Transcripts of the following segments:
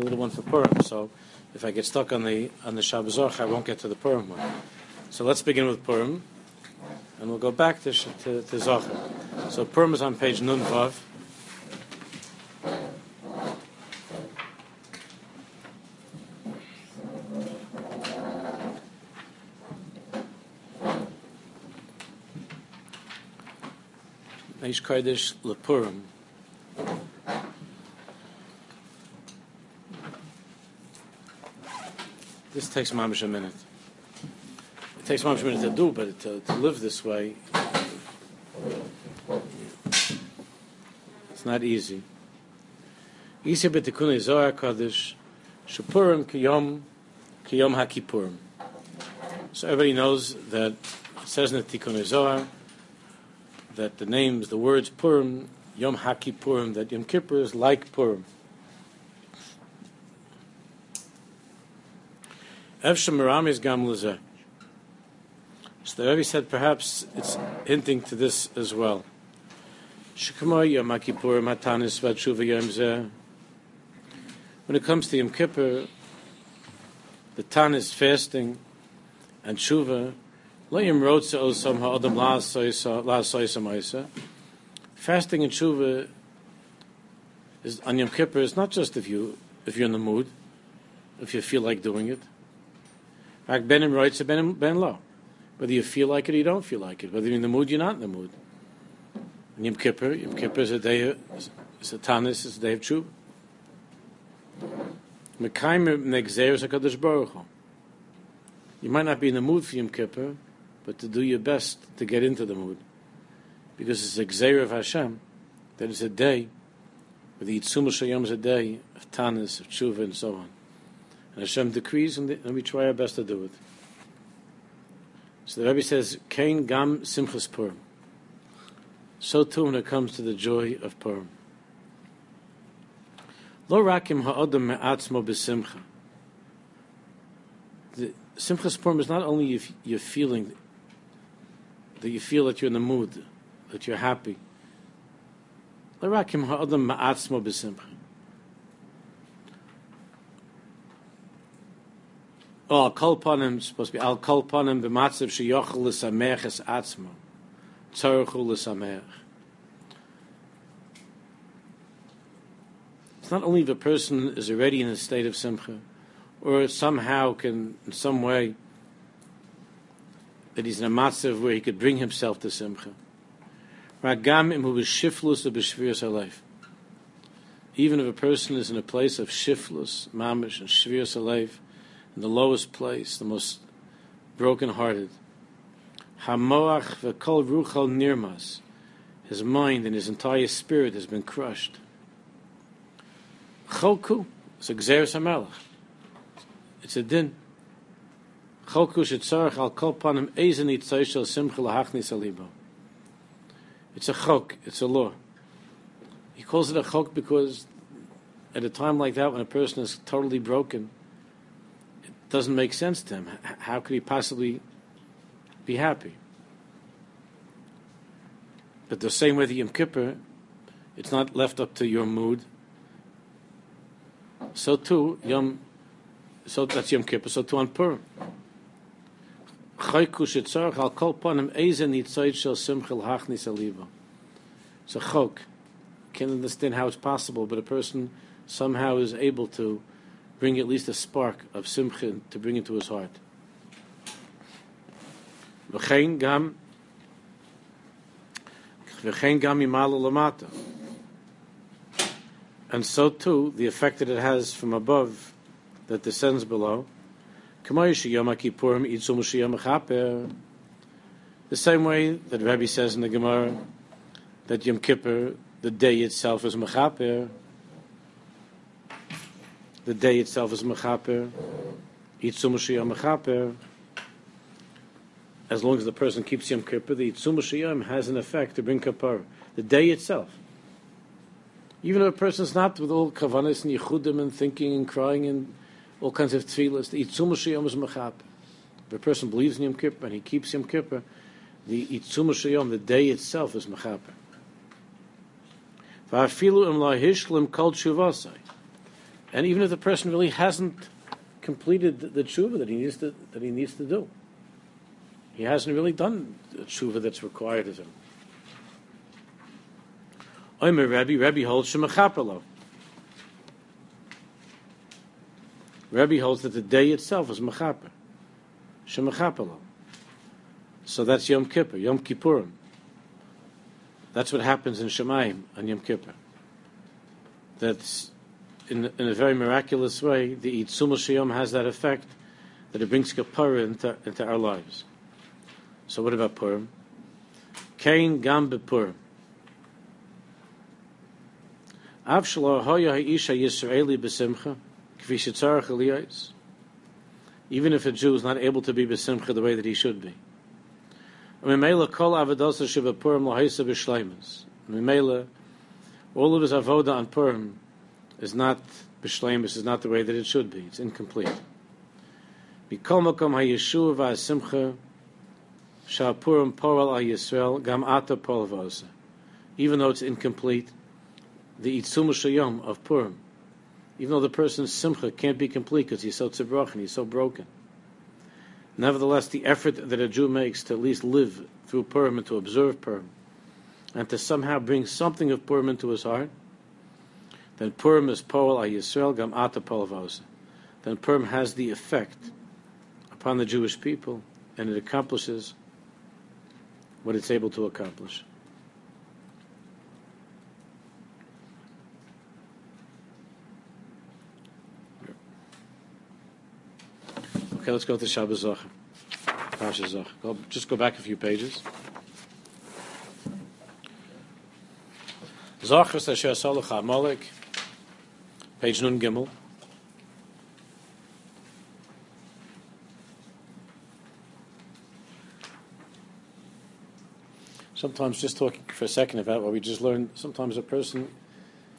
little one for Purim. So if I get stuck on the on the Shabbos I won't get to the Purim one. So let's begin with Purim, and we'll go back to to, to Zohar. So Purim is on page Nun Vav. Eish Kodesh Lepurim. This takes mamish a minute. It takes mamish a minute to do, but to, to live this way, it's not easy. Easy b'tikkunei Zohar Kodesh, Shupurim kiyom kiyom haKippurim. So everybody knows that it says in the Tikkunei Zohar that the names, the words Purim, Yom HaKippurim, that Yom Kippur is like Purim. Evshem Merami Gam Lezeh. So the Rebbe said perhaps it's hinting to this as well. When it comes to Yom Kippur, the Tanis fasting and Shuva, Fasting and tshuva is on Yom Kippur is not just if you if you're in the mood, if you feel like doing it. Like Ben writes Ben Ben Lo. Whether you feel like it or you don't feel like it, whether you're in the mood, you're not in the mood. And Yom Kippur, Yom Kippur is a day, of, it's a tanis, it's a day of tshuva. You might not be in the mood for Yom Kippur, but to do your best to get into the mood. Because it's a Gzeir of Hashem, that is a day, where the Yitzum Shayom is a day of Tanis, of Tshuva, and so on. And Hashem decrees, and, and we try our best to do it. So the Rebbe says, Kain Gam Simchas Purim. So too when it comes to the joy of Purim. Lo rakim ha'odam me'atzmo b'simcha. The Simchas Purim is not only if you're feeling that you feel that you're in the mood, that you're happy. L'rakim ha'adam ma'atzmo b'simcha. Oh, al kol panim, supposed to be al kol panim b'matzav sheyochel l'samech es atzmo. Tzorchu l'samech. It's not only if a person is already in a state of simcha, or somehow can, in some way, that he's in a matzav where he could bring himself to simcha. Ragam im hu b'shiflus or b'shviras life. Even if a person is in a place of shiflus, mamish, and shviras life, in the lowest place, the most broken-hearted, hamoach v'kol ruchal nirmas, his mind and his entire spirit has been crushed. Choku, it's a gzeres hamelach. It's a din. Cholku shetzarech al kol panim ezen itzoy shel simcha lahachnis alibo. It's a chok, it's a law. He calls it a chok because at a time like that when a person is totally broken, doesn't make sense to him. How could he possibly be happy? But the same way the Yom Kippur, it's not left up to your mood. So too, Yom, so that's Yom Kippur, so too on Purim. A chok. Can't understand how it's possible, but a person somehow is able to bring at least a spark of simcha to bring into his heart. And so too, the effect that it has from above that descends below, the same way that Rabbi says in the Gemara that Yom Kippur, the day itself is mechaper. The day itself is mechaper. Yitzum mechaper. As long as the person keeps Yom Kippur, the Yitzum has an effect to bring kapar. The day itself. Even if a person's not with all kavanis and yichudim and thinking and crying and all kinds of tefillahs. The Itzum Shiyom is mechap. If a person believes in Yom Kippur and he keeps Yom Kippur, the Itzum Shiyom, the day itself, is mechaper. Va'afilu im la hishlim kol tshuvasai. And even if the person really hasn't completed the, tshuva that he needs to that he needs to do, he hasn't really done the tshuva that's required of him. Omer Rebbe, Rebbe holds shemachapelo. Rebbe holds that the day itself is mechaper, shemachapelo. So that's Yom Kippur, Yom Kippurim. That's what happens in Shemaim on Yom Kippur. That's in, a very miraculous way. The Itzum Shiyom has that effect that it brings Kippur into, into our lives. So what about Purim? Kain Gam Bepurim. Av shlo hoya ha'isha Yisraeli besimcha, kvi shetzarach aliyos. Even if a Jew is not able to be besimcha the way that he should be. Mimela kol avodosa shiva Purim lahaisa b'shleimus. Mimela, all of his avoda on Purim is not b'shleimus, is not the way that it should be. It's incomplete. V'asimcha sha'purim poral al Yisrael gam ata. Even though it's incomplete, the itzum shayom of Purim, even though the person's simcha can't be complete because he's so tzibroch and he's so broken. Nevertheless, the effort that a Jew makes to at least live through Purim and to observe Purim, and to somehow bring something of Purim into his heart, then Purim is Poel a Yisrael Gam Ata Polavosa. Then Purim has the effect upon the Jewish people, and it accomplishes what it's able to accomplish. Okay, let's go to Shabbos. Pasha Zocher. Go, just go back a few pages. Sasher Solach Amalek, page Nun Gimel. Sometimes just talking for a second about what we just learned, sometimes a person,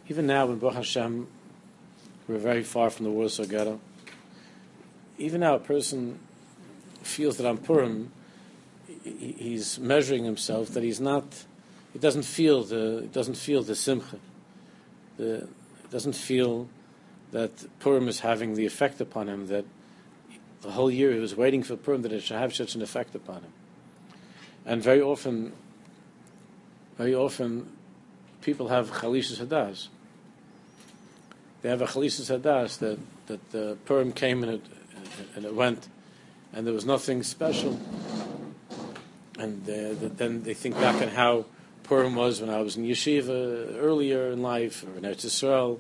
even now in Baruch Hashem, we're very far from the Warsaw Ghetto, even now a person feels that on Purim, he's measuring himself that he's not, he doesn't feel the, he doesn't feel the simcha, the, doesn't feel that Purim is having the effect upon him that the whole year he was waiting for Purim that it should have such an effect upon him. And very often, very often, people have chalishas hadas. They have a chalishas hadas that that the Purim came and it and it went, and there was nothing special. And uh, then they think back on how Purim was when I was in yeshiva earlier in life, or in Eretz Yisrael,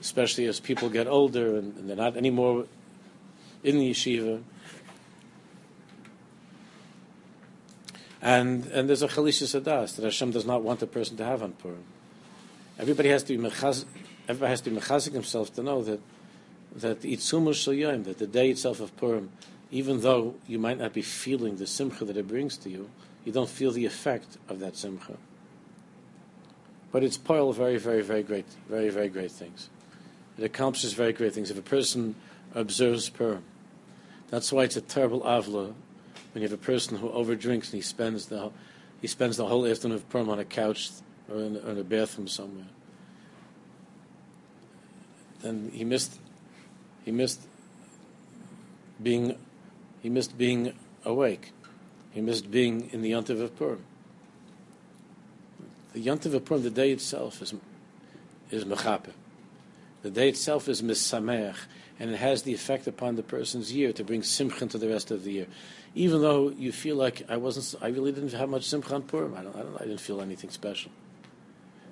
especially as people get older and, and they're not anymore in the yeshiva. And and there's a chalisha sadas that Hashem does not want a person to have on Purim. Everybody has to be mechaz, everybody has to be mechazik himself to know that that Yom, that the day itself of Purim, even though you might not be feeling the simcha that it brings to you, you don't feel the effect of that simcha. But it's of very, very, very great, very, very great things. It accomplishes very great things. If a person observes Purim, that's why it's a terrible avla when you have a person who overdrinks and he spends the he spends the whole afternoon of Purim on a couch or in, or in a bathroom somewhere. Then he missed he missed being he missed being awake. He missed being in the Yontiv of Purim. The Yontiv of Purim, the day itself is is mechaper. The day itself is misameach, and it has the effect upon the person's year to bring simcha to the rest of the year. Even though you feel like I wasn't, I really didn't have much simcha on Purim. I don't, I don't, I didn't feel anything special.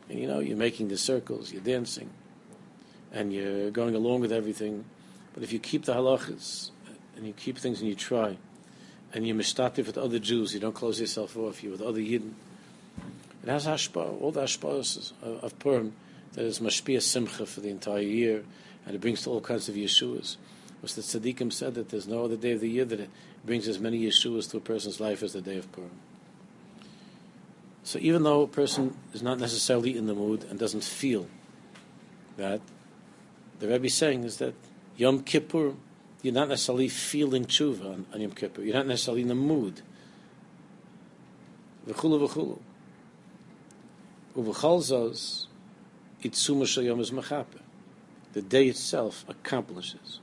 And you know, you're making the circles, you're dancing, and you're going along with everything. But if you keep the halachas and you keep things and you try, and you're mishtatif with other Jews, you don't close yourself off, you're with other Yidden, it has hashpah, all the hashpahs of, Purim, that is mashpia simcha for the entire year, and it brings to all kinds of Yeshuas. Was the tzaddikim said that there's no other day of the year that brings as many Yeshuas to a person's life as the day of Purim. So even though a person is not necessarily in the mood and doesn't feel that, the Rebbe saying is that Yom Kippur, you're not necessarily feeling tshuva on, on Yom Kippur. You're not necessarily in the mood. V'chulu v'chulu. Uv'chal zos, itzuma shel is mechaper. the day itself accomplishes.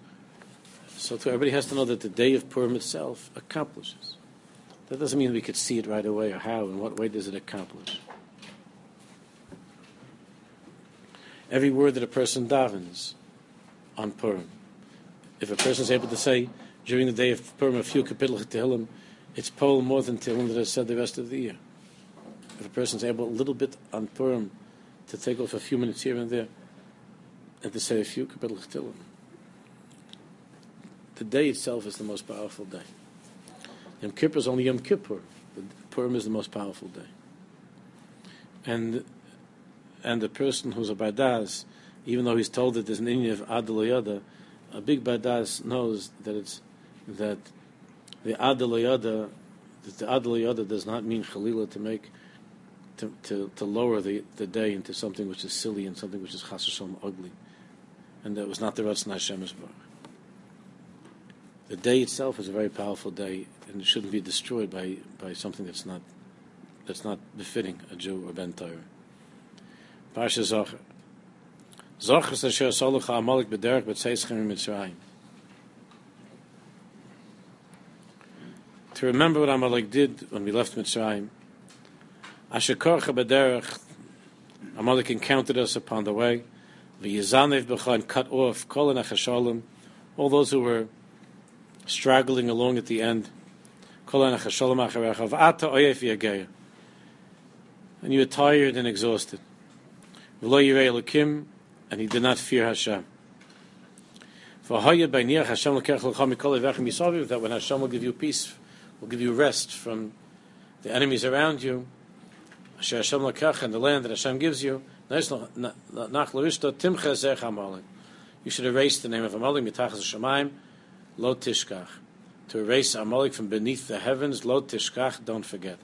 So everybody has to know that the day of Purim itself accomplishes. That doesn't mean we could see it right away or how, in what way does it accomplish. Every word that a person davens on Purim, if a person is able to say during the day of Purim a few kapitel Tehillim, it's Paul more than Tehillim that is said the rest of the year. If a person is able a little bit on Purim to take off a few minutes here and there and to say a few kapitel Tehillim, the day itself is the most powerful day. Yom Kippur is only Yom Kippur. Purim is the most powerful day. And and the person who's a badaz, even though he's told that there's an Indian of Adal a big badaz knows that it's that the Adal that the Adal does not mean Khalila to make to, to, to lower the, the day into something which is silly and something which is chasashom ugly. And that was not the Ratzon Hashem Baruch. The day itself is a very powerful day, and it shouldn't be destroyed by, by something that's not that's not befitting a Jew or Ben Torah. Parsha Zocher. Zocher asher solucha amalek bederech b'tzeischem Mitzrayim. To remember what Amalek did when we left Mitzrayim, asher korcha b'derech, Amalek encountered us upon the way, v'yizanev b'cha and cut off kol all those who were straggling along at the end. And you were tired and exhausted. And he did not fear Hashem. That when Hashem will give you peace, will give you rest from the enemies around you, Hashem and the land that Hashem gives you, you should erase the name of Amalek, mitachas Shemaim, lo tishkach. To erase Amalek from beneath the heavens, lo tishkach, don't forget.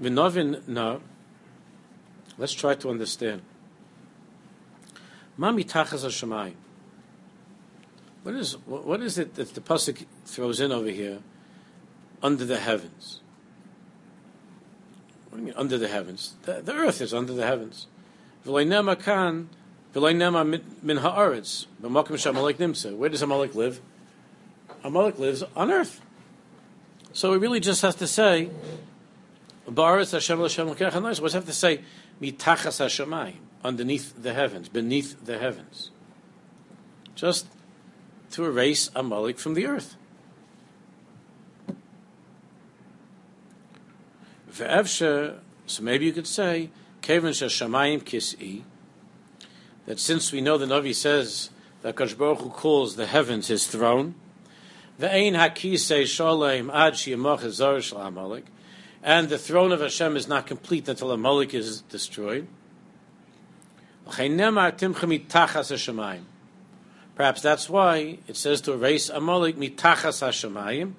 Vinovin, no. Let's try to understand. Ma mitachas Hashemayim. What is what is it that the pasuk throws in over here? Under the heavens. What do you mean under the heavens? The, the earth is under the heavens. where does Amalek live? Amalek lives on earth. So it really just has to say, Baris Hashem have to say? Mitachas Hashemayim, underneath the heavens, beneath the heavens. Just to erase Amalek from the earth. so maybe you could say, Kevin Shashamayim Kis'i, that since we know the Navi says that Kadosh Baruch Hu calls the heavens his throne, ve'ein hakisei shalem ad shiyamach zar Amalek, and the throne of Hashem is not complete until Amalek is destroyed. Perhaps that's why it says to erase Amalek mitachas hashemayim,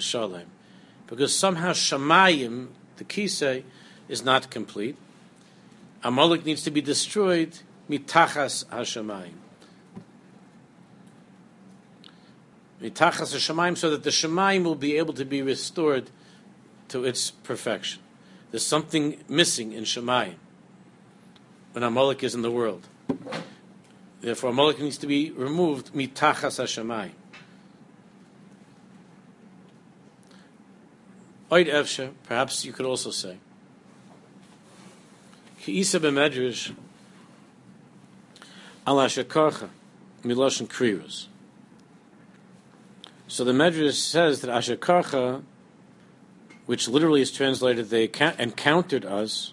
shalem, because somehow Shemayim, the kisei, is not complete. A Amalek needs to be destroyed mitachas hashemayim. Mitachas hashemayim, so that the shemayim will be able to be restored to its perfection. There's something missing in shemayim when Amalek is in the world. Therefore, Amalek needs to be removed mitachas hashemayim. Oid Evsha, perhaps you could also say, Ki isa b'medrash al ashakarcha miloshen kriyus. So the Medrash says that ashakarcha, which literally is translated, they encountered us.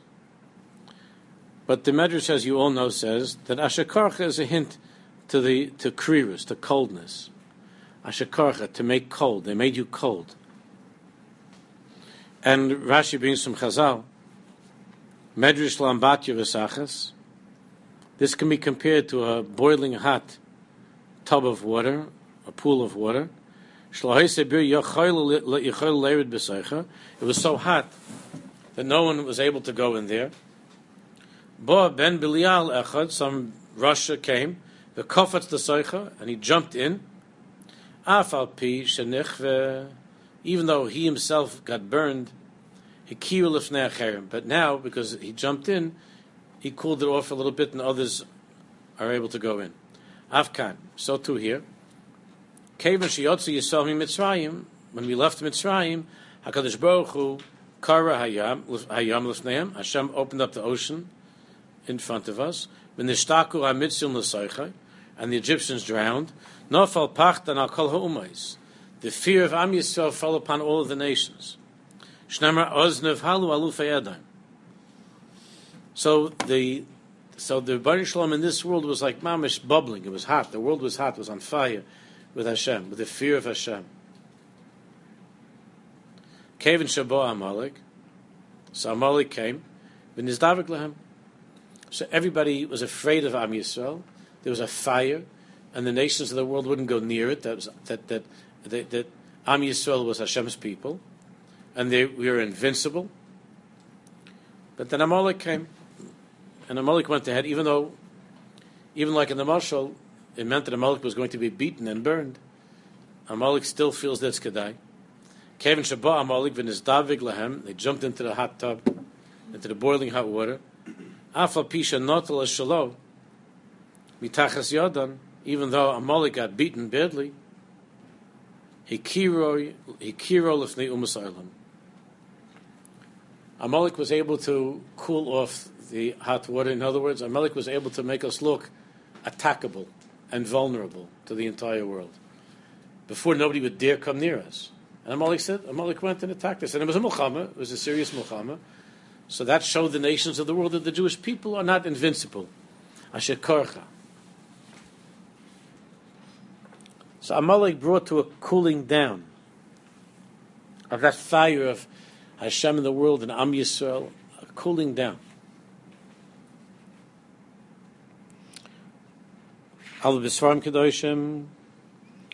But the Medrash, as you all know, says that ashakarcha is a hint to the to kriyus, to coldness. Ashakarcha, to make cold. They made you cold. And Rashi brings from Chazal Medrash Lambatya Vesachas. This can be compared to a boiling hot tub of water, a pool of water. It was so hot that no one was able to go in there. Bo ben Bilial Echad, some Russia came, the kofat the Seicha, and he jumped in. Afal pi shenich even though he himself got burned, Hikiru acherim. But now, because he jumped in, he cooled it off a little bit, and others are able to go in. Afkan. So too here. Kevin sheyotzu yisrael mitzrayim. When we left Mitzrayim, Hakadosh Baruch Hu kara hayam hayam lifneim. Hashem opened up the ocean in front of us. When the shtaku hamitzil l'soicha, and the Egyptians drowned. Nofal pachtan al kol ha'umais. The fear of Am Yisrael fell upon all of the nations. Shnemer oznev halu alufei So the so the Baruch Shalom in this world was like mamish bubbling. It was hot. The world was hot. It was on fire with Hashem, with the fear of Hashem. Kevin Shabo Amalek. So Amalek came. V'nizdavik lehem. So everybody was afraid of Am Yisrael. There was a fire, and the nations of the world wouldn't go near it. That was, that that that, that Am Yisrael was Hashem's people, and they we were invincible. But then Amalek came, and Amalek went ahead, even though, even like in the Marshal, it meant that Amalek was going to be beaten and burned. Amalek still feels that's Kedai. Kevin Shabbat Amalek v'nizdavig lahem. They jumped into the hot tub, into the boiling hot water. Afa pisha notel shalom. Mitachas yadan. Even though Amalek got beaten badly, hikiro hikiro lifnei umasaylam. Amalek was able to cool off the hot water. In other words, Amalek was able to make us look attackable and vulnerable to the entire world. Before nobody would dare come near us. And Amalek said, Amalek went and attacked us. And it was a Muhammad, it was a serious Muhammad. So that showed the nations of the world that the Jewish people are not invincible. Asher korcha. So Amalek brought to a cooling down of that fire of Hashem in the world and Am Yisrael, a cooling down. Al B'Svarim Kedoshim,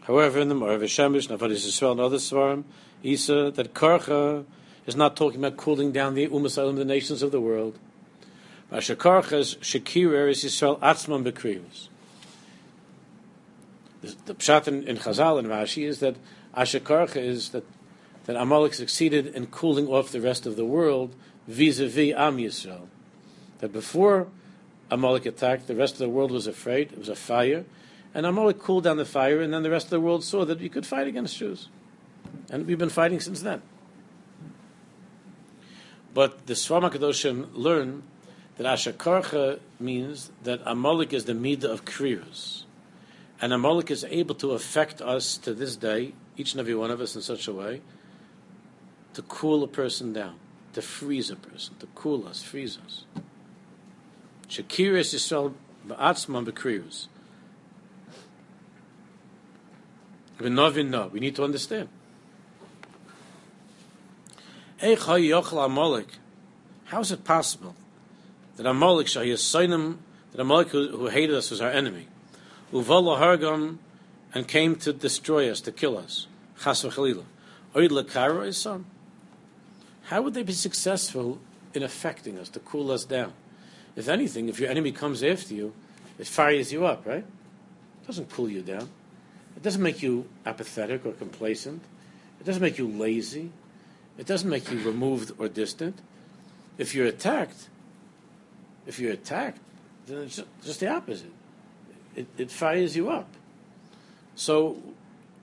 however, in the Morav Shemish, Navadis Yisrael, and other Svarim, Isa, that Karcha is not talking about cooling down the Umasalim, the nations of the world. Asher Karcha is Shekir Eres Yisrael Atzman Bekrivus. The, the pshat in, in Chazal and Rashi is that Asher Karcha is that that Amalek succeeded in cooling off the rest of the world vis-a-vis Am Yisrael. That before Amalek attacked, the rest of the world was afraid. It was a fire. And Amalek cooled down the fire, and then the rest of the world saw that you could fight against Jews. And we've been fighting since then. But the Sfar Kadoshim learn that Ashakarcha means that Amalek is the Midah of Krius. And Amalek is able to affect us to this day, each and every one of us in such a way, to cool a person down, to freeze a person, to cool us, freeze us. Shakiris Yisrael ba'atzman no. We need to understand. How is it possible that Amalek Shayasainim, that Amalek who, who hated us was our enemy, Uvala Hargam, and came to destroy us, to kill us? Chas. How would they be successful in affecting us, to cool us down? If anything, if your enemy comes after you, it fires you up, right? It doesn't cool you down. It doesn't make you apathetic or complacent. It doesn't make you lazy. It doesn't make you removed or distant. If you're attacked, if you're attacked, then it's just the opposite. It, it fires you up. So,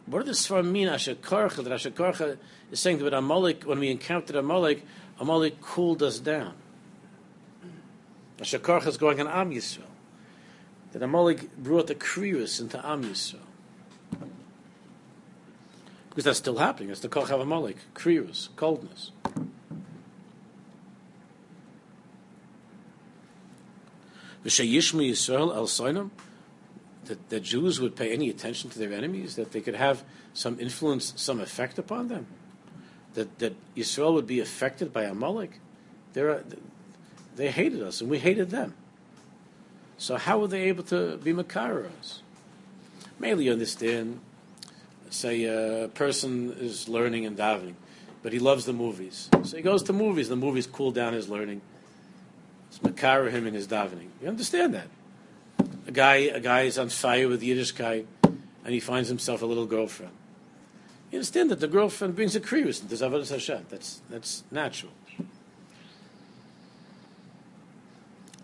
what does Svar mean, Ashakarcha? That Ashakarcha is saying that Amalek, when we encountered Amalek, Amalek cooled us down. Ashakarcha is going on Am Yisrael. That Amalek brought the Krius into Am Yisrael. Because that's still happening. It's the Koch of Amalek. Krius, coldness. V'sheyishmu Yisrael el that the Jews would pay any attention to their enemies, that they could have some influence, some effect upon them that, that Israel would be affected by Amalek. They're, they hated us and we hated them. So how were they able to be Makara us? Mainly you understand, say a person is learning and davening, but he loves the movies. So he goes to movies, the movies cool down his learning. It's Makara him in his davening. You understand that? A guy, a guy is on fire with Yiddish guy, and he finds himself a little girlfriend. You understand that the girlfriend brings a krius into Zavadas Hashem. That's, that's natural.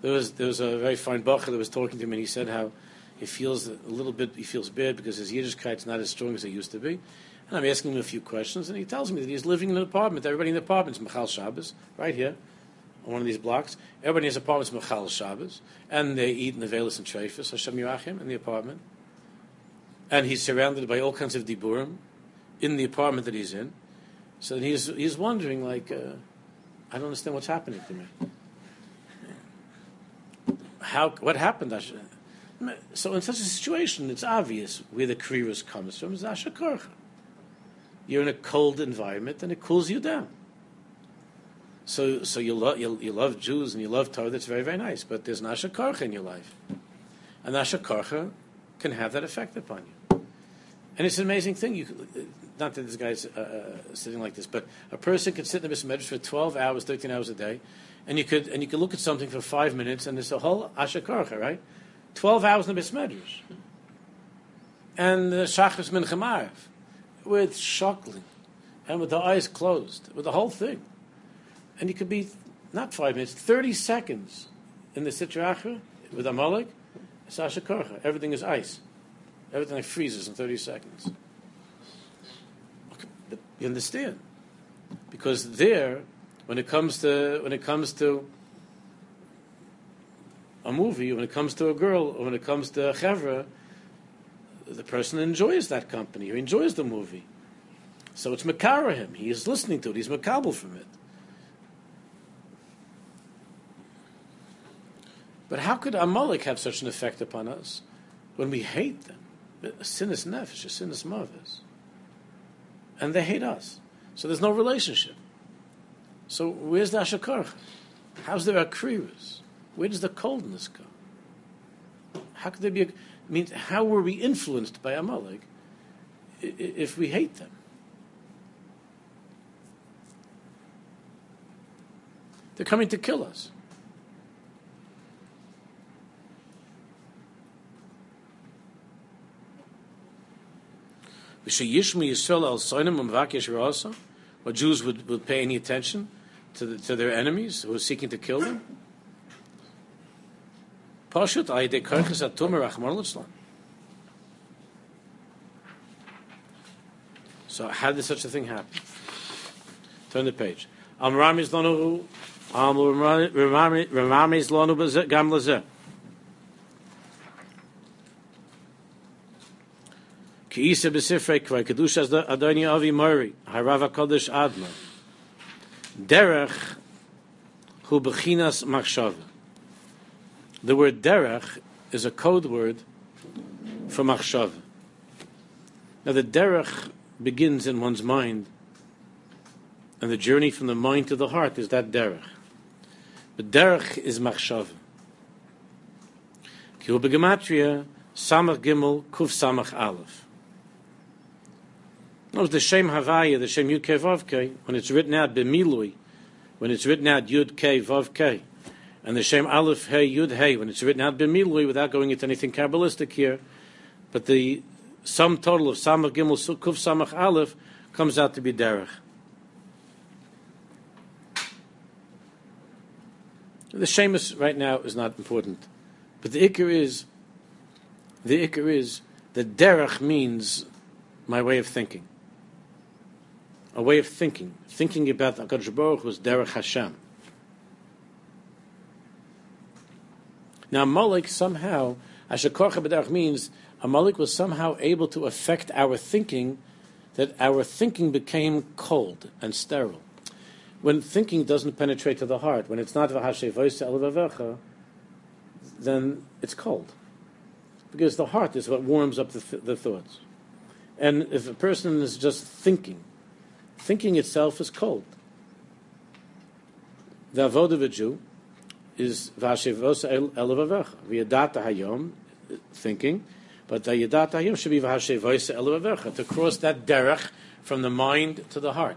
There was there was a very fine bacher that was talking to him, and he said how he feels a little bit. He feels bad because his Yiddishkeit's not as strong as it used to be. And I'm asking him a few questions, and he tells me that he's living in an apartment. Everybody in the apartment's Michal Shabbos, right here, on one of these blocks. Everybody in his apartment's Michal Shabbos, and they eat Nevelis and Treifus, Hashem Yerachim, in the apartment. And he's surrounded by all kinds of diburim in the apartment that he's in. So he's, he's wondering, like, uh, I don't understand what's happening to me. How, what happened? So in such a situation, it's obvious where the kriris comes from. It's ashakorcha. You're in a cold environment, and it cools you down. So, so you, lo- you, you love Jews and you love Torah. That's very, very nice. But there's nasha karcha in your life, and nasha karcha can have that effect upon you. And it's an amazing thing. You, not that this guy's uh, uh, sitting like this, but a person can sit in the Medrash for 12 hours, 13 hours a day, and you could and you could look at something for five minutes, and it's a whole ashakarcha, right? 12 hours in the Medrash. And the Shachris Minchamarev, with shuckling, and with the eyes closed, with the whole thing. And you could be, not five minutes, 30 seconds in the Sitra with Amalek, Sasha Korcha. Everything is ice. Everything freezes in 30 seconds. You understand? Because there, when it comes to when it comes to a movie, when it comes to a girl, or when it comes to a chevra, the person enjoys that company, he enjoys the movie. So it's makara him. He is listening to it. He's makabel from it. But how could Amalek have such an effect upon us when we hate them? A sin is nefesh, a sin is marvis and they hate us. So there's no relationship. So where's the Ashakarcha? How's there a kriris? Where does the coldness go? How could there be a, I mean, how were we influenced by Amalek if we hate them? They're coming to kill us. Umvakish Jews would, would pay any attention to, the, to their enemies who are seeking to kill them. Pashut Ayde Rachmar So how did such a thing happen? Turn the page. Lanu Amramiz Lanu Gam Lazeh. Ki isa besifrei avi mori kodesh adma derech hu bechinas machshava. The word derech is a code word for machshava. Now the derech begins in one's mind, and the journey from the mind to the heart is that derech. But derech is machshava. Ki hu begematria samach gimel kuf samach aleph. No, the Shem Havaya, the Shem Yud Kei when it's written out B'milui, when it's written out Yud Kei Vav Kei, and the Shem Aleph Hey Yud Hey, when it's written out B'milui, without going into anything Kabbalistic here, but the sum total of Samach Gimel Kuf Samach Aleph comes out to be Derech. The Shemus right now is not important, but the Iker is, the Iker is that Derech means my way of thinking a way of thinking, thinking about HaKadosh Baruch Hu's Derech Hashem. Now, Malik somehow, Ashakorcha B'derech means Amalek was somehow able to affect our thinking, that our thinking became cold and sterile. When thinking doesn't penetrate to the heart, when it's not V'hashev then it's cold. Because the heart is what warms up the, th- the thoughts. And if a person is just thinking, thinking itself is cold. The avodah of a Jew is v'hashivos elavavecha. V'yadata hayom, thinking, but the yadata hayom should be v'hashivos elavavecha, to cross that derech from the mind to the heart.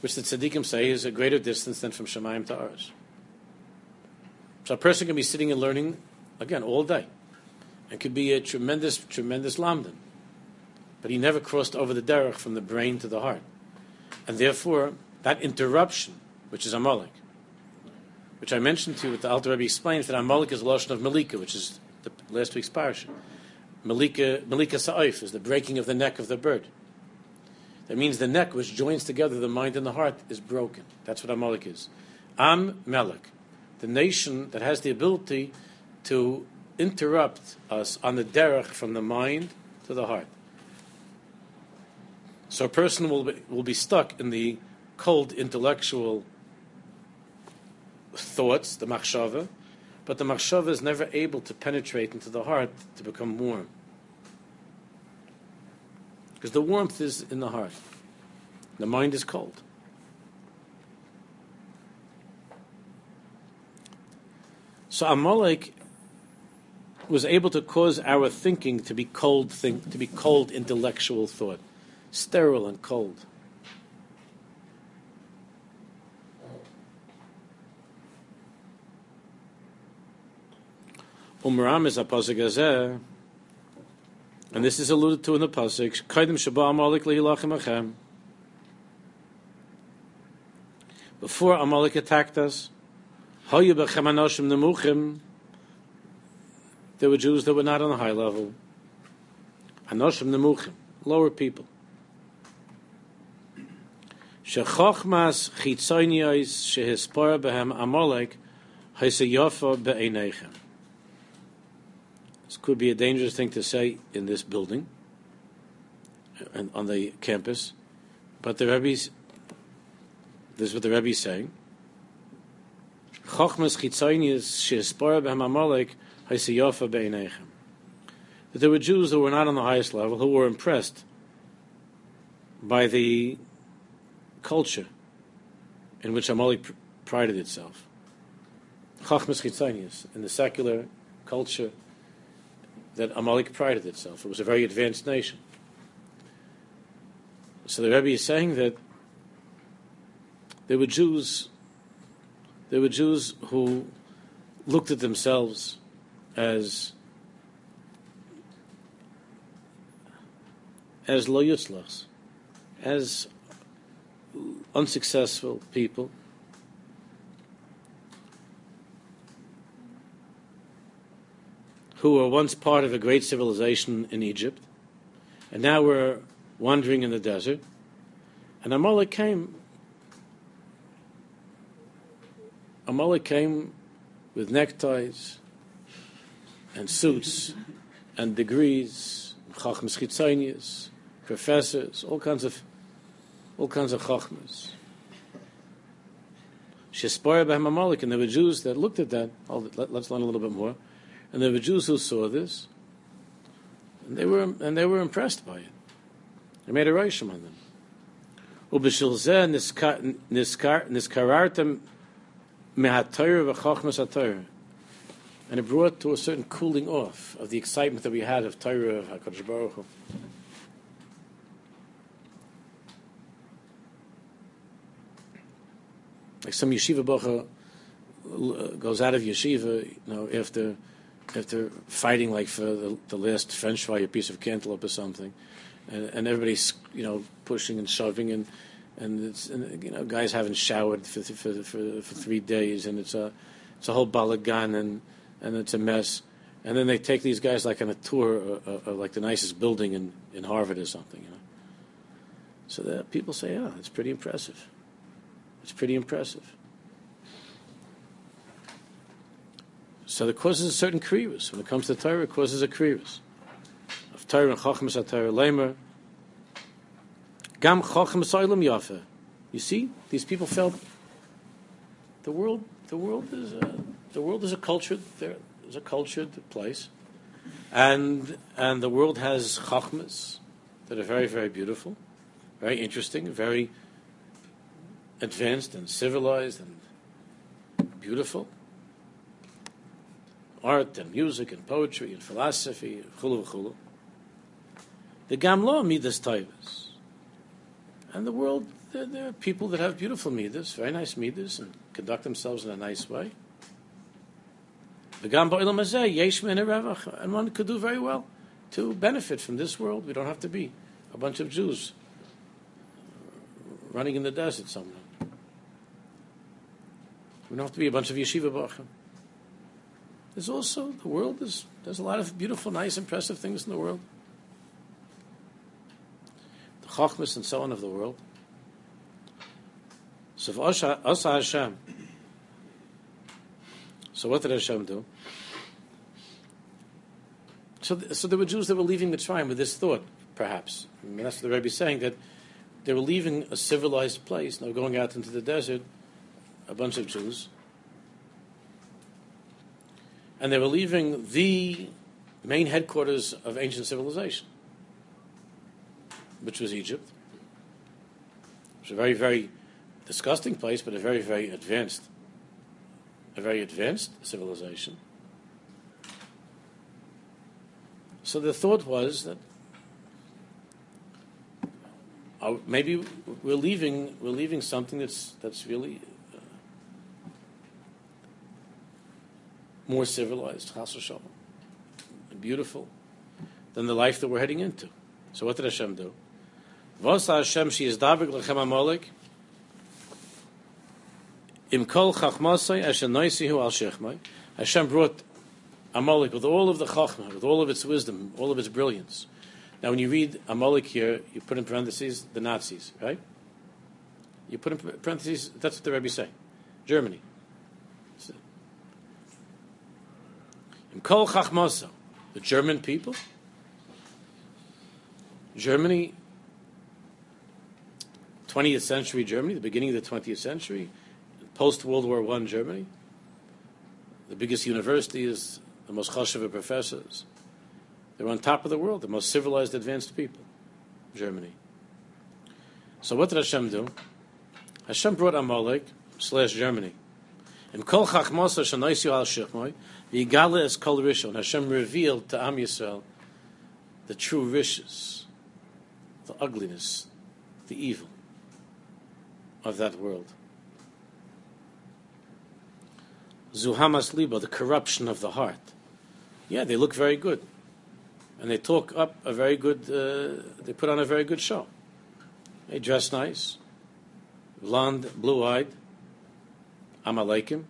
Which the tzaddikim say is a greater distance than from Shemayim to ours. So a person can be sitting and learning, again, all day. and could be a tremendous, tremendous lamdan but he never crossed over the derech from the brain to the heart. And therefore, that interruption, which is Amalek, which I mentioned to you, the Alter Rebbe explains that Amalek is a lotion of Malika, which is the last week's parsha. Malika, Malika Sa'if is the breaking of the neck of the bird. That means the neck, which joins together the mind and the heart, is broken. That's what Amalek is. Am Melech, the nation that has the ability to interrupt us on the derech from the mind to the heart. So a person will be, will be stuck in the cold intellectual thoughts, the machshava, but the machshava is never able to penetrate into the heart to become warm. Because the warmth is in the heart. The mind is cold. So Amalek was able to cause our thinking to be cold think to be cold intellectual thought, sterile and cold. Umram is a pasuk and this is alluded to in the pasuk. Kaidim shaba Amalek leilachim achem. Before Amalek attacked us, hayu bechem anoshim nemuchim. There were Jews that were not on a high level. Anoshim nemuchim, lower people. Shehispara behem. This could be a dangerous thing to say in this building and on the campus, but the Rebbe's, this is what the Rebbe is saying. Shehispara behem. That there were Jews who were not on the highest level who were impressed by the culture in which Amalek pr- prided itself. Chachmas Chitzanius, in the secular culture that Amalek prided itself. It was a very advanced nation. So the Rebbe is saying that there were Jews, there were Jews who looked at themselves as as lo as unsuccessful people. Who were once part of a great civilization in Egypt, and now were wandering in the desert. And Amalek came. Amalek came with neckties and suits and degrees, professors, all kinds of all kinds of chachmas. Shespara b'hem Amalek, and there were Jews that looked at that. Let, us learn a little bit more. And there were Jews who saw this, and they were and they were impressed by it. They made a reishim on them. Niskarartem mehatayr hatayr. And it brought to a certain cooling off of the excitement that we had of Torah of HaKadosh Baruch Hu. Like some yeshiva bacha goes out of yeshiva, you know, after after fighting like for the, the last French fry, a piece of cantaloupe or something, and, and everybody's you know pushing and shoving and and it's and, you know guys haven't showered for, for for for three days and it's a it's a whole balagan and and it's a mess. And then they take these guys like on a tour of, uh, uh, like the nicest building in, in Harvard or something. You know? So that people say, "Oh, it's pretty impressive." It's pretty impressive. So it causes a certain kriyus. When it comes to Torah, it causes a kriyus. Of Torah and Chachmas Torah Lamer. Gam Chachmas Oilam Yafa. You see, these people felt the world. The world is a, the world is a cultured. There is a cultured place, and and the world has chachmas that are very very beautiful, very interesting, very advanced and civilized and beautiful. Art and music and poetry and philosophy, chulu chulu. The gamlo midas taivas. And the world, there, there, are people that have beautiful midas, very nice midas, and conduct themselves in a nice way. The gamba ilam yesh and one could do very well to benefit from this world. We don't have to be a bunch of Jews running in the desert somewhere. We don't have to be a bunch of yeshiva bachim. There's also the world is there's a lot of beautiful, nice, impressive things in the world. The chachmas and so on of the world. So for Asa Hashem. So what did Hashem do? So, so there were Jews that were leaving the Mitzrayim with this thought, perhaps. I mean, that's what the Rebbe is saying, that they were leaving a civilized place, now going out into the desert, a bunch of Jews, and they were leaving the main headquarters of ancient civilization, which was Egypt. It was a very, very disgusting place, but a very, very advanced, a very advanced civilization. So the thought was that uh, maybe we're leaving we're leaving something that's that's really uh, more civilized, chas beautiful than the life that we're heading into. So what did Hashem do? Vos Hashem she is davik lechem amolik im kol chachmasay asher noisihu al shechmai. Hashem brought Amalek with all of the chachma, with all of its wisdom, all of its brilliance. Now, when you read Amalek here, you put in parentheses the Nazis, right? You put in parentheses, that's what the Rebbe say. Germany. In Kol Chachmasa, the German people, Germany, 20th century Germany, the beginning of the 20th century, post World War I Germany, the biggest university is the most chashuva professors. They're on top of the world, the most civilized, advanced people. Germany. So what did Hashem do? Hashem brought Amalek slash Germany. And kol chachmosa al v'yigale es kol rishon. Hashem revealed to Am Yisrael the true riches, the ugliness, the evil of that world. Zuhamas liba, the corruption of the heart yeah, they look very good, and they talk up a very good. Uh, they put on a very good show. They dress nice, blonde, blue-eyed. Amalekim.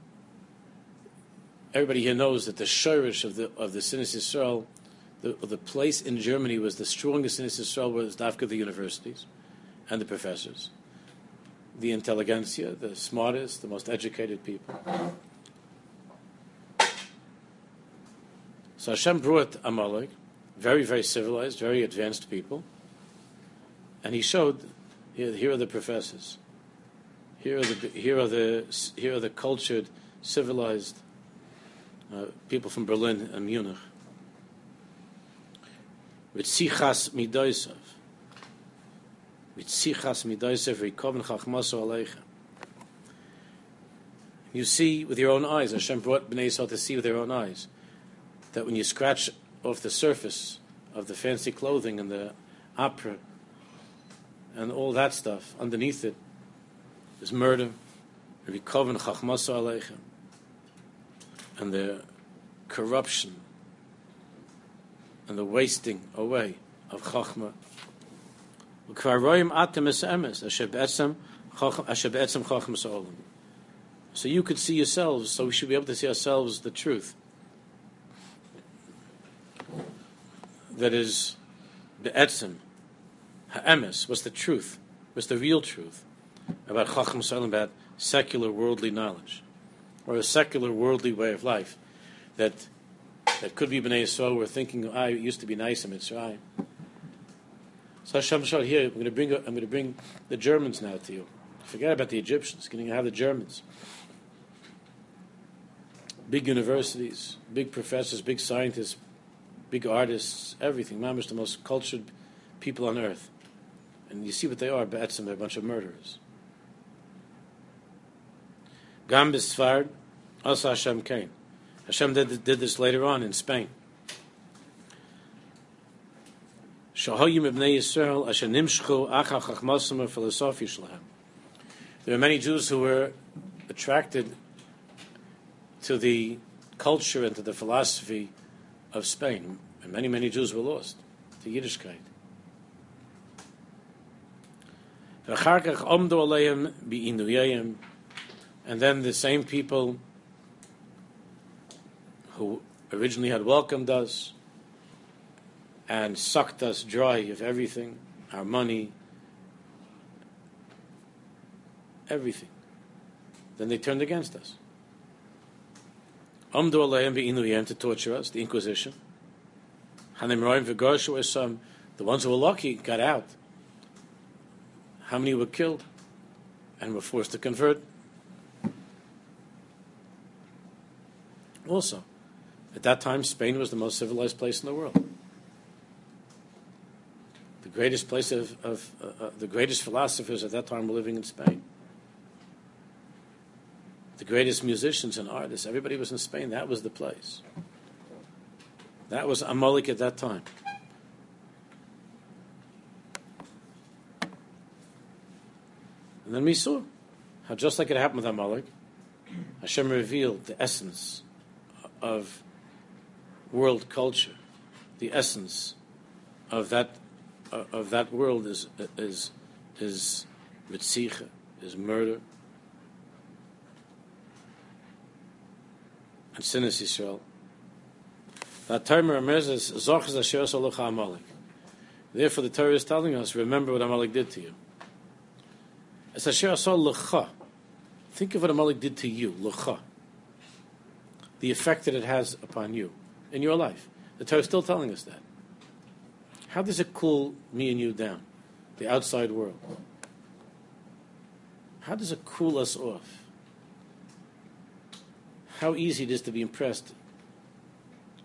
Everybody here knows that the shirish of the of the Sinis Yisrael, the, the place in Germany was the strongest Sinis Yisrael was Dafka the universities, and the professors, the intelligentsia, the smartest, the most educated people. So Hashem brought Amalek, very, very civilized, very advanced people, and he showed here, here are the professors. Here are the here are the here are the cultured, civilized uh, people from Berlin and Munich. With sichas midoisav. With sichas rikoven chachmaso aleichem. You see with your own eyes. Hashem brought Bnei Yisrael to see with their own eyes that when you scratch off the surface of the fancy clothing and the opera and all that stuff, underneath it is murder, and the corruption and the wasting away of chachma. So you could see yourselves, so we should be able to see ourselves the truth. that is the etzim, ha'emes, was the truth, was the real truth about Chacham Salim, about secular worldly knowledge, or a secular worldly way of life that that could be Bnei Yisrael were thinking, I ah, used to be nice in Mitzrayim. So Hashem here, I'm going to bring I'm going to bring the Germans now to you. Forget about the Egyptians. Going to have the Germans. Big universities, big professors, big scientists, big artists, everything. Mamish, the most cultured people on earth. And you see what they are, Batsim, they're a bunch of murderers. Gam b'Sfard, also Hashem came. Hashem did, did this later on in Spain. There are many Jews who were attracted to the culture and to the philosophy of Spain, and many, many Jews were lost to Yiddishkeit. And then the same people who originally had welcomed us and sucked us dry of everything, our money, everything. Then they turned against us. Amdu Aleim to torture us, the Inquisition. Hanim was some, the ones who were lucky got out. How many were killed and were forced to convert? Also, at that time, Spain was the most civilized place in the world. The greatest place of, of uh, uh, the greatest philosophers at that time were living in Spain. The greatest musicians and artists, everybody was in Spain. That was the place. That was Amalek at that time. And then we saw how just like it happened with Amalek, Hashem revealed the essence of world culture, the essence of that uh, of that world is is is mitzicha, is murder, and sin is Yisrael. That Torah is Zochaz Asher Salocha Amalek. Therefore, the Torah is telling us, remember what Amalek did to you. It's Asher Lecha. Think of what Amalek did to you, Lecha. The effect that it has upon you in your life. The Torah is still telling us that. How does it cool me and you down? The outside world. How does it cool us off? How easy it is to be impressed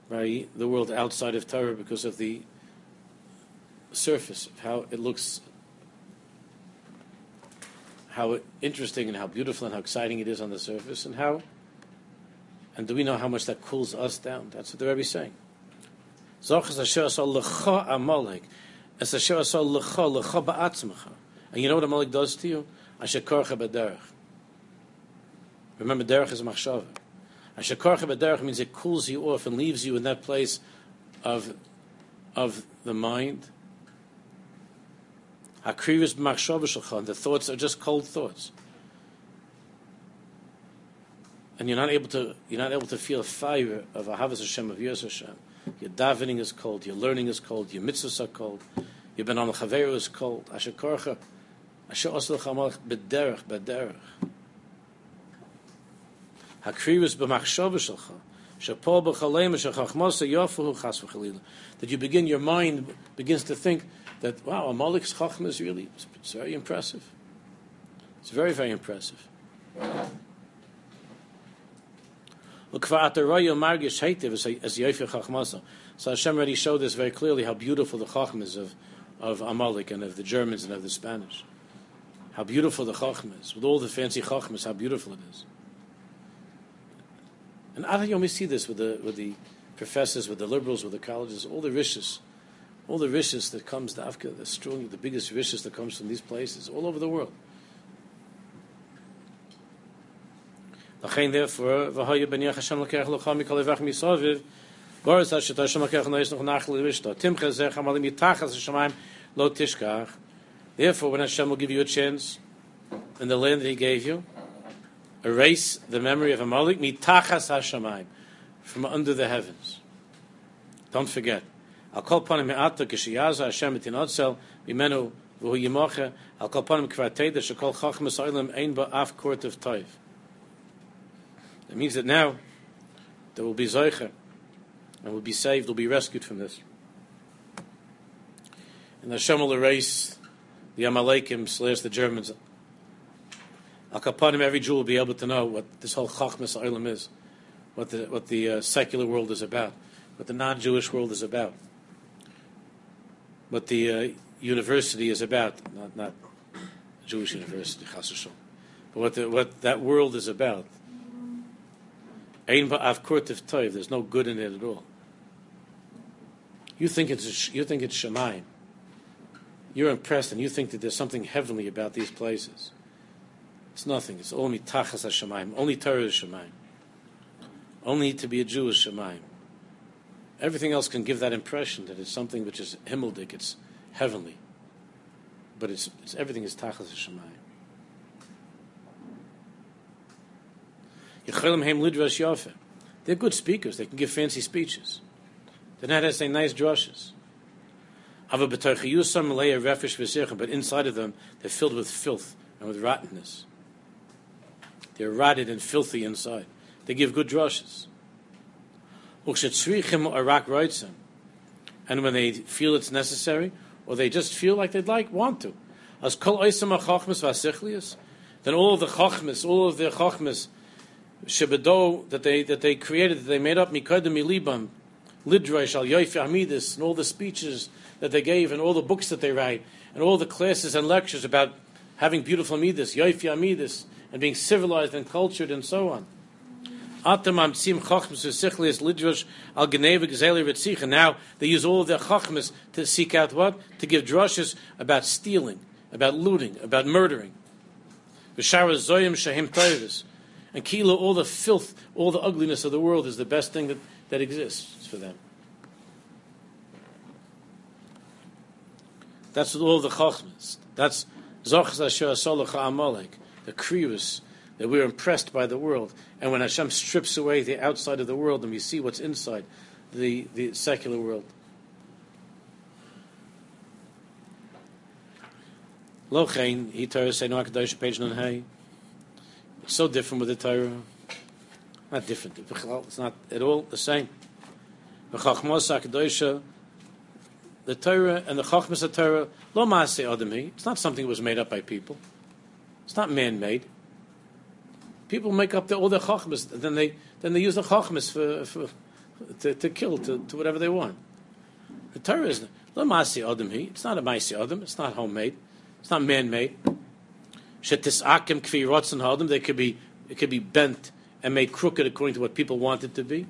by the world outside of Torah because of the surface, of how it looks, how interesting and how beautiful and how exciting it is on the surface, and how, and do we know how much that cools us down? That's what the Rebbe is saying. And you know what Amalek does to you? Remember, derech is machshava. Ashakarcha b'derech means it cools you off and leaves you in that place of, of the mind. The thoughts are just cold thoughts. And you're not able to, you're not able to feel a fire of Ahavas Hashem, of Yos Hashem. Your davening is cold, your learning is cold, your mitzvahs are cold, your ben al is cold. Ashakarcha, asher osel chamalach b'derech, b'derech. Hakrivus b'machshava shalcha. That you begin, your mind begins to think that, wow, Amalek's chachma is really, it's very impressive. It's very, very impressive. So Hashem already showed us very clearly how beautiful the chachma is of, of Amalek and of the Germans and of the Spanish. How beautiful the chachma is. With all the fancy chachmas, how beautiful it is. And I think you only see this with the with the professors, with the liberals, with the colleges, all the riches, all the riches that comes to Africa, the strong, the biggest riches that comes from these places, all over the world. Therefore, ben Hashem lekech mikol evach misaviv, Boris Hashem lekech noch zeh amalim yitachas lo tishkach. Therefore, when Hashem will give you a chance in the land that He gave you, erase the memory of Amalek mitachas hashamayim from under the heavens. Don't forget. Kishiyaza Hashem shekol ein ba af of toiv. It means that now there will be zoicher and will be saved, will be rescued from this. And Hashem will erase the Amalekim slash the Germans Al every Jew will be able to know what this whole Chachmas Olam is, what the, what the uh, secular world is about, what the non Jewish world is about, what the uh, university is about, not, not Jewish university, but what, the, what that world is about. Ein ba'av kurtiv toiv, there's no good in it at all. You think it's, you think it's Shemaim. You're impressed and you think that there's something heavenly about these places. It's nothing. It's only tachas hashemayim. Only Torah is shemayim. Only to be a Jew is shemayim. Everything else can give that impression that it's something which is himmeldik, it's heavenly. But it's, it's everything is tachas hashemayim. They're good speakers. They can give fancy speeches. They're not say nice drushes. But inside of them, they're filled with filth and with rottenness. They're rotted and filthy inside. They give good drushes. And when they feel it's necessary, or they just feel like they'd like, want to. As then all of the chachmas, all of the chachmas, shebedo that they that they created, that they made up mikodim milibam, lidrash al yoifi and all the speeches that they gave, and all the books that they write, and all the classes and lectures about having beautiful amidis, yoifi amidis, and being civilized and cultured and so on. Chachmas al. Now they use all of their chachmas to seek out what? To give drushes about stealing, about looting, about murdering. V'shara zoyim shahim toivis. And kilo, all the filth, all the ugliness of the world is the best thing that, that exists for them. That's all the chachmas. That's zochas asher asolacha amalek, the krius, that we're impressed by the world. And when Hashem strips away the outside of the world and we see what's inside the, the secular world. Lochein, he Torah say no page non hay. So different with the Torah. Not different. It's not at all the same. The Chachmos the Torah and the Chachmas of Torah, lo maaseh adami. It's not something that was made up by people. It's not man-made. People make up the, all their Chachmas, then they then they use the Chachmas for, for to, to kill to, to whatever they want. The Torah is lo maaseh adami. It's not a maaseh adam. It's not homemade. It's not man-made. Shetisakim kvi rotzen hadim. They could be it could be bent and made crooked according to what people want it to be.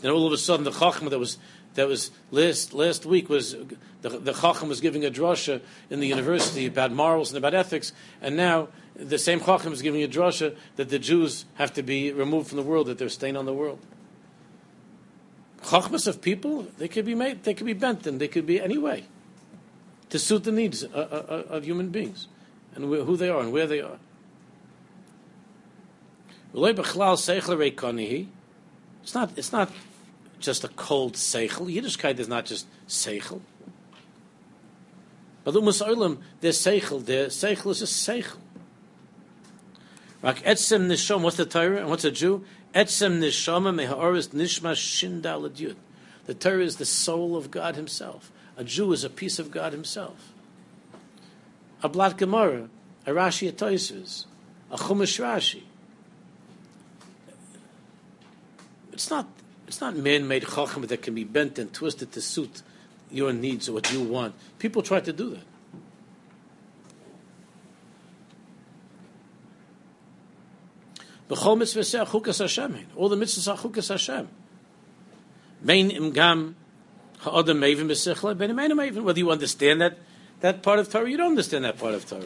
Then all of a sudden, the chachma that was that was last last week was the the chacham was giving a drasha in the university about morals and about ethics, and now the same chacham is giving a drasha that the Jews have to be removed from the world, that they're staying on the world. Chachmas of people, they could be made, they could be bent, and they could be any way to suit the needs of, uh, of, uh, uh, of human beings and who they are and where they are. It's not, it's not just a cold seichel. Yiddishkeit is not just seichel. But Umas Olam, there's seichel there. Seichel is just seichel. Etzem nishom, what's the Torah and what's a Jew? Etzem nishoma meha'oris nishma shinda The Torah is the soul of God himself. A Jew is a piece of God himself. A Blat Gemara, a Rashi a Toises, a Chumash Rashi. It's not, it's not man-made chacham that can be bent and twisted to suit your needs or what you want. People try to do that. All the mitzvahs are chukas Hashem. Main im gam whether you understand that, that part of Torah, you don't understand that part of Torah.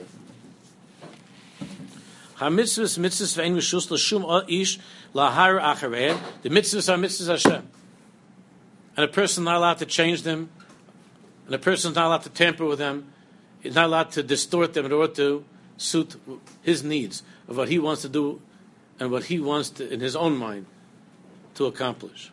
The mitzvahs are mitzvahs Hashem. And a person is not allowed to change them, and a person is not allowed to tamper with them, he's not allowed to distort them in order to suit his needs of what he wants to do and what he wants to, in his own mind to accomplish.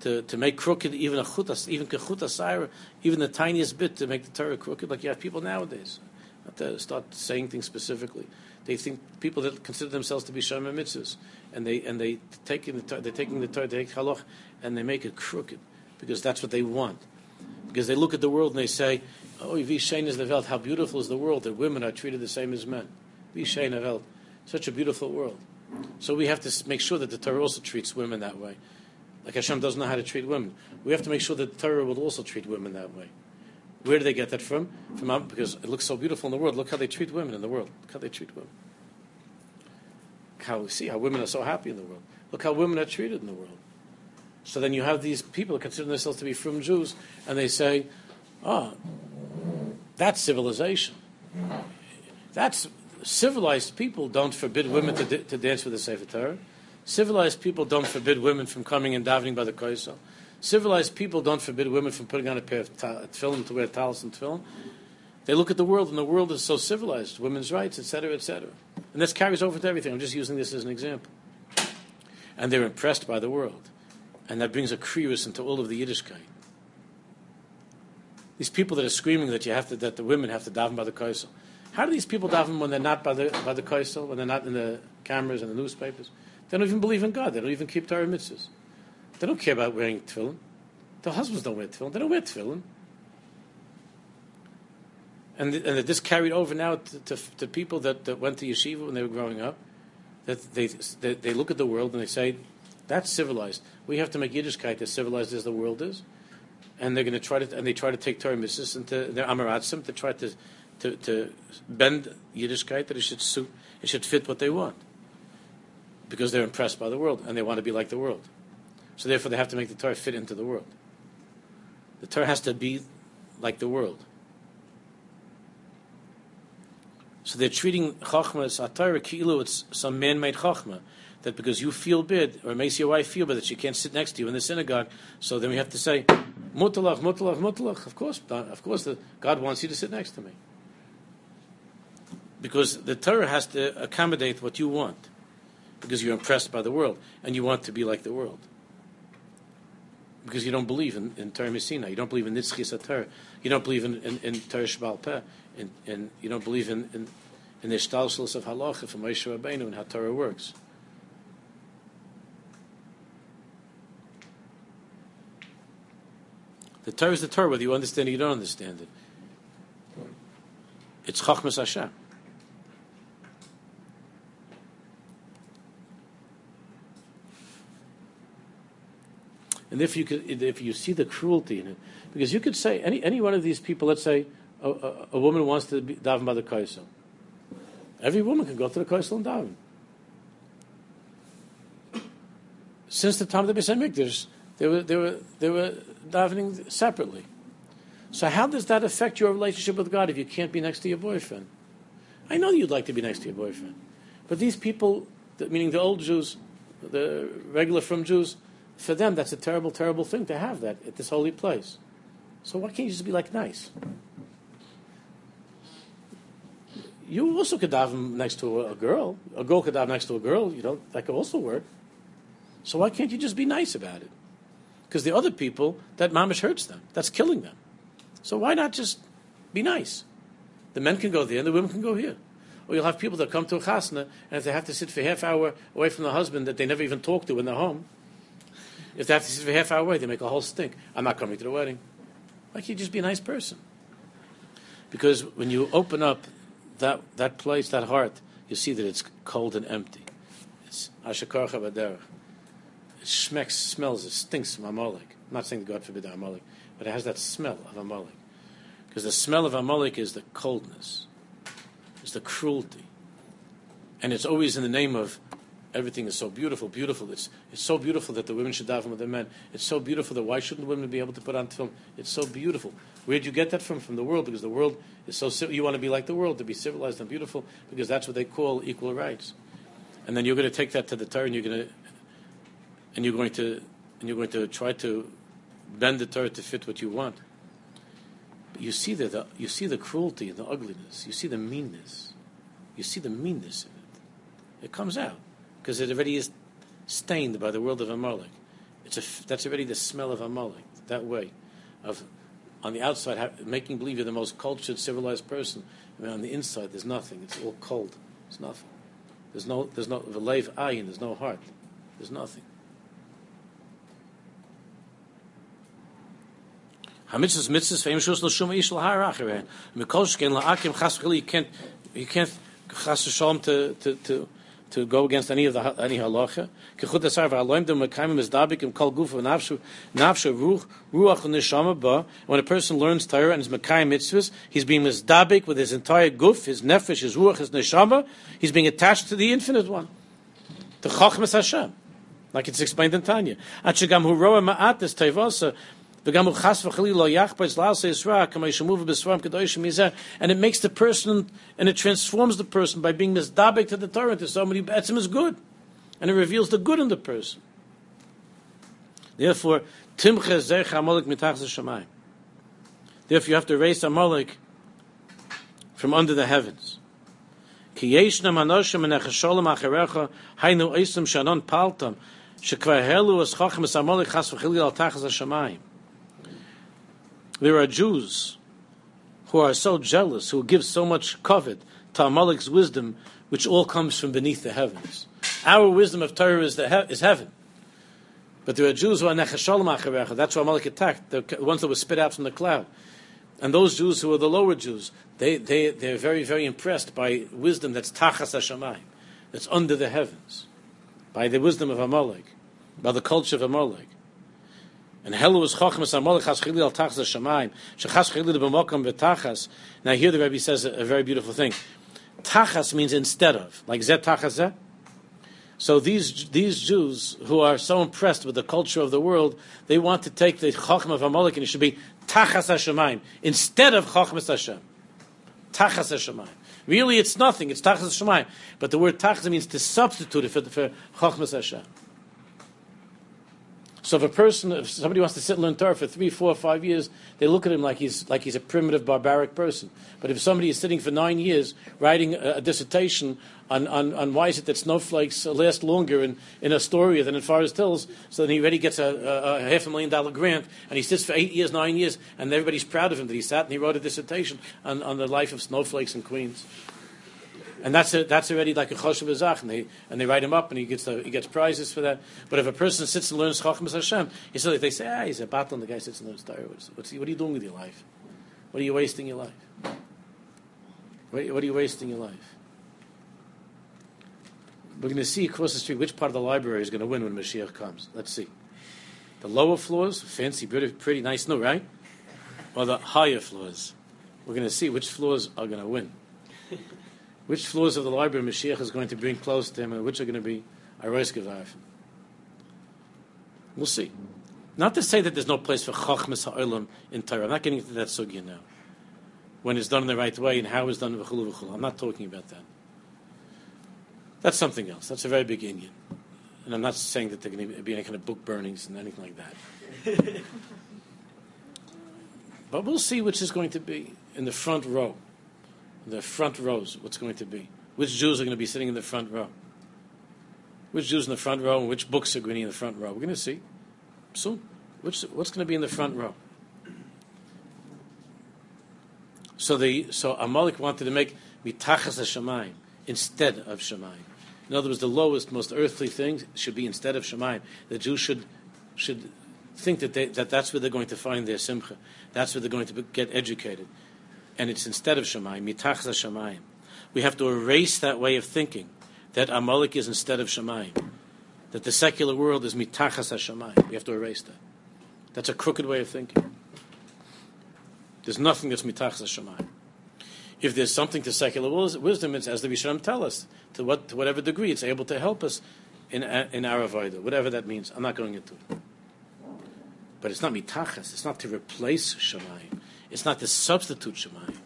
To to make crooked even a chutas even kechut asayr even the tiniest bit to make the Torah crooked like you have people nowadays. Not to start saying things specifically. They think people that consider themselves to be shomer mitzvahs and they and they taking the they're taking the Torah they take haloch and they make it crooked because that's what they want. Because they look at the world and they say, "Oh, schön is the Welt? How beautiful is the world that women are treated the same as men? Schön Welt? Such a beautiful world." So we have to make sure that the Torah also treats women that way. Like Hashem doesn't know how to treat women. We have to make sure that the Torah will also treat women that way. Where do they get that from? From because it looks so beautiful in the world. Look how they treat women in the world. Look how they treat women. How see how women are so happy in the world. Look how women are treated in the world. So then you have these people who consider themselves to be from Jews, and they say, "Oh, that's civilization. That's civilized people don't forbid women to, to dance with the Sefer Torah. Civilized people don't forbid women from coming and davening by the Koisel. Civilized people don't forbid women from putting on a pair of ta- tefillin to wear and tefillin. They look at the world, and the world is so civilized, women's rights, etc., etc. And this carries over to everything. I'm just using this as an example. And they're impressed by the world. And that brings a krius into all of the Yiddishkeit. These people that are screaming that you have to, that the women have to daven by the koisel. How do these people daven when they're not by the by the koisel, when they're not in the cameras and the newspapers? They don't even believe in God. They don't even keep Torah mitzvahs. They don't care about wearing tefillin. Their husbands don't wear tefillin. They don't wear tefillin. And, and that this carried over now to, to, to, people that, that went to yeshiva when they were growing up, that they, they, they look at the world and they say, that's civilized. We have to make Yiddishkeit as civilized as the world is. And they're going to try to, and they try to take Torah mitzvahs into their amaratzim to try to, to, to bend Yiddishkeit that it should suit, it should fit what they want. Because they're impressed by the world and they want to be like the world. So therefore they have to make the Torah fit into the world. The Torah has to be like the world. So they're treating Chachma as Atara Kilu, it's some man made Chachma. That because you feel bad, or makes your wife feel bad that she can't sit next to you in the synagogue, so then we have to say, Mutalach, Mutalach, Mutalach. Of course, uh, of course, God wants you to sit next to me. Because the Torah has to accommodate what you want, because you're impressed by the world, and you want to be like the world. Because you don't believe in, in Torah you don't believe in Nitzchis Torah, you don't believe in, in, in Torah Shbal and, and you don't believe in, in, in the shtalshalos of halacha from Moshe Rabbeinu and how Torah works. The Torah is the Torah, whether you understand it or you don't understand it. It's Chachmas Hashem. And if you could, if you see the cruelty in it, because you could say any any one of these people, let's say a, a, a woman wants to be, daven by the kaisel. Every woman can go to the kaisel and daven. Since the time of the Beis they were they were they were davening separately. So how does that affect your relationship with God if you can't be next to your boyfriend? I know you'd like to be next to your boyfriend, but these people, meaning the old Jews, the regular from Jews, for them that's a terrible, terrible thing to have that at this holy place. So why can't you just be like nice? you also could daven next to a, girl. A girl could daven next to a girl. You know that could also work. So why can't you just be nice about it? Because the other people, that mamish hurts them. That's killing them. So why not just be nice? The men can go there and the women can go here. Or you'll have people that come to a chasna and if they have to sit for half hour away from the husband that they never even talk to in their home, if they have to sit for half hour away, they make a whole stink. I'm not coming to the wedding. Why can't you just be a nice person? Because when you open up that, that place, that heart, you see that it's cold and empty. It's ashakarcha baderech. It smecks, smells, it stinks of Amalek. I'm not saying God forbid Amalek, but it has that smell of Amalek. Because the smell of Amalek is the coldness, it's the cruelty. And it's always in the name of everything is so beautiful, beautiful. It's, it's so beautiful that the women should daven with the men. It's so beautiful that why shouldn't women be able to put on film? It's so beautiful. Where'd you get that from? From the world, because the world is so you want to be like the world, to be civilized and beautiful, because that's what they call equal rights. And then you're going to take that to the Torah, and you're going to, and you're going to, and you're going to try to bend the Torah to fit what you want. But you see the, the you see the cruelty and the ugliness. You see the meanness. You see the meanness in it. It comes out because it already is stained by the world of Amalek. It's a, that's already the smell of Amalek, that way, of on the outside making believe you're the most cultured, civilized person. I mean, on the inside, there's nothing. It's all cold. It's nothing. There's no, there's no, v'leiv ayin, there's no heart. There's nothing. Shus you can't, you can't to, to, to, to go against any of the any halacha. Kechut asar v'aloim dem mekayim is dabik im kol gufa nafshu nafshu ruach ruach neshama ba. When a person learns Torah and is mekayim mitzvahs, he's being mizdabik with his entire guf, his nefesh, his ruach, his neshama. He's being attached to the infinite one, to chachmas Hashem, like it's explained in Tanya. Achigam hu roa ma'at this tevasa and it makes the person, and it transforms the person by being misdabek to the Torah to somebody who is good. And it reveals the good in the person. Therefore, Therefore, you have to raise Amalek from under the heavens. Ki yeshna manoshim and echasholim hainu oisim shanon paltam shekvar helu es chochem es amolik chas v'chilil. There are Jews who are so jealous, who give so much covet to Amalek's wisdom, which all comes from beneath the heavens. Our wisdom of Torah is, he- is heaven. But there are Jews who are nechasholim acherecha. That's why Amalek attacked, the ones that were spit out from the cloud. And those Jews who are the lower Jews, they, they, they're very, very impressed by wisdom that's tachas hashamayim, that's under the heavens, by the wisdom of Amalek, by the culture of Amalek. And Helu is chachmas Amalek chas chili al tachas hashamayim, shechas chili b'mokam v'tachas. Now here the Rebbe says a, very beautiful thing. Tachas means instead of, like zet tachas. So these these Jews who are so impressed with the culture of the world, they want to take the Chacham of Amalek and it should be Tachas Hashemayim instead of Chachmas Hashem. Tachas Hashemayim. Really, it's nothing. It's Tachas Hashemayim. But the word Tachas means to substitute it for, for Chachmas Hashem. So if a person, if somebody wants to sit and learn Torah for three, four, five years, they look at him like he's like he's a primitive, barbaric person. But if somebody is sitting for nine years writing a, a dissertation on, on, on why is it that snowflakes last longer in, in Astoria than in Forest Hills, so then he already gets a, a, a half a million dollar grant, and he sits for eight years, nine years, and everybody's proud of him that he sat and he wrote a dissertation on, on the life of snowflakes in Queens. And that's a, that's already like a choshev azach, and they and they write him up, and he gets the, he gets prizes for that. But if a person sits and learns chachmas Hashem, he says they say, ah, he's a battle, and the guy sits and learns Torah. What's, what's he, what are you doing with your life? What are you wasting your life? What, what are you wasting your life? We're going to see across the street which part of the library is going to win when Mashiach comes. Let's see. The lower floors, fancy, pretty, pretty nice, no, right? Or the higher floors. We're going to see which floors are going to win which floors of the library Mashiach is going to bring close to him, and which are going to be Aros. We'll see. Not to say that there's no place for Chachmas Ha'olam in Torah. I'm not getting into that sugya now. When it's done in the right way and how it's done v'chulu v'chulu. I'm not talking about that. That's something else. That's a very big Indian. And I'm not saying that there going to be any kind of book burnings and anything like that. but we'll see which is going to be in the front row the front rows, what's going to be. Which Jews are going to be sitting in the front row? Which Jews in the front row and which books are going to be in the front row? We're going to see soon. Which, what's going to be in the front row? So the so Amalek wanted to make mitachas Shemayim instead of Shemayim. In other words, the lowest, most earthly thing should be instead of Shemayim. The Jews should should think that they, that that's where they're going to find their simcha. That's where they're going to be, get educated and it's instead of Shemayim, mitachza Shemayim. We have to erase that way of thinking that Amalek is instead of Shemayim, that the secular world is mitachas Shemayim. We have to erase that. That's a crooked way of thinking. There's nothing that's mitachas Shemayim. If there's something to secular wisdom, it's as the Rishonim tell us, to what to whatever degree it's able to help us in in our avodah, whatever that means. I'm not going into it. But it's not mitachas. It's not to replace Shemayim. It's not the substitute Shemayim.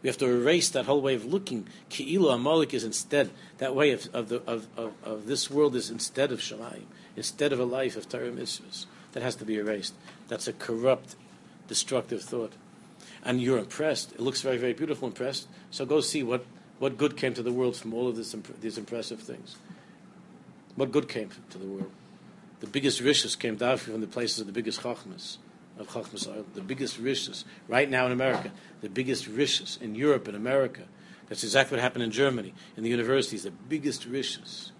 We have to erase that whole way of looking. Ki'ilu Amalek is instead, that way of, of, the, of, of, of this world is instead of Shemayim, instead of a life of Torah mitzvahs. That has to be erased. That's a corrupt, destructive thought. And you're impressed. It looks very, very beautiful, impressed. So go see what what good came to the world from all of this, these impressive things? What good came to the world? The biggest riches came down from the places of the biggest chachmas, of chachmas, uh, the biggest riches. Right now in America, the biggest riches in Europe and America. That's exactly what happened in Germany, in the universities, the biggest riches.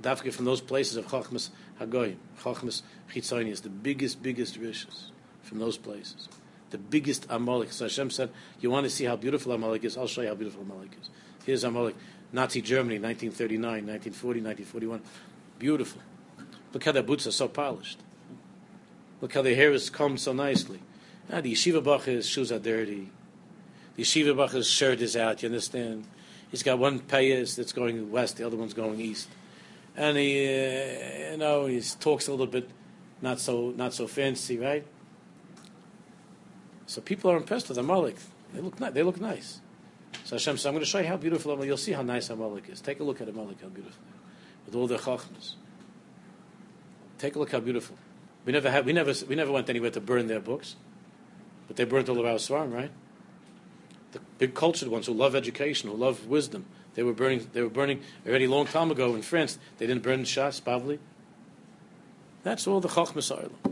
Dafka from those places of chachmas hagoyim, chachmas chitzonius, the biggest, biggest riches from those places the biggest Amalek. So Hashem said, You want to see how beautiful Amalek is? I'll show you how beautiful Amalek is. Here's Amalek, Nazi Germany, 1939, 1940, 1941. Beautiful. Look how their boots are so polished. Look how their hair is combed so nicely. Ah, the yeshiva bacher's shoes are dirty. The yeshiva bacher's shirt is out, you understand? He's got one payas that's going west, the other one's going east. And he, uh, you know, he talks a little bit not so, not so fancy, right? So people are impressed with Amalek. They look nice. They look nice. So Hashem says, I'm going to show you how beautiful. You'll see how nice Amalek is. Take a look at Amalek, how beautiful, with all their chachmas. Take a look how beautiful. We never had, we never, we never went anywhere to burn their books, but they burnt all of our Svarim, right? The big cultured ones who love education, who love wisdom, they were burning. They were burning already a long time ago in France. They didn't burn Shas, Bavli. That's all the Chachmas Ireland.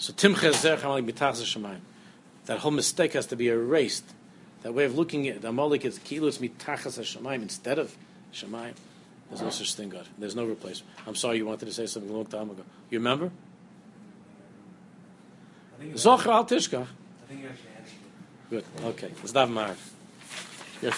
So Timcha Shemayim. That whole mistake has to be erased. That way of looking at Amalek is kilos mitachas Shemayim instead of Shemayim. There's no such thing, God. There's no replacement. I'm sorry you wanted to say something a long time ago. You remember? Zocher al tishkach. I think you actually answered Good. Okay. Let's dive You're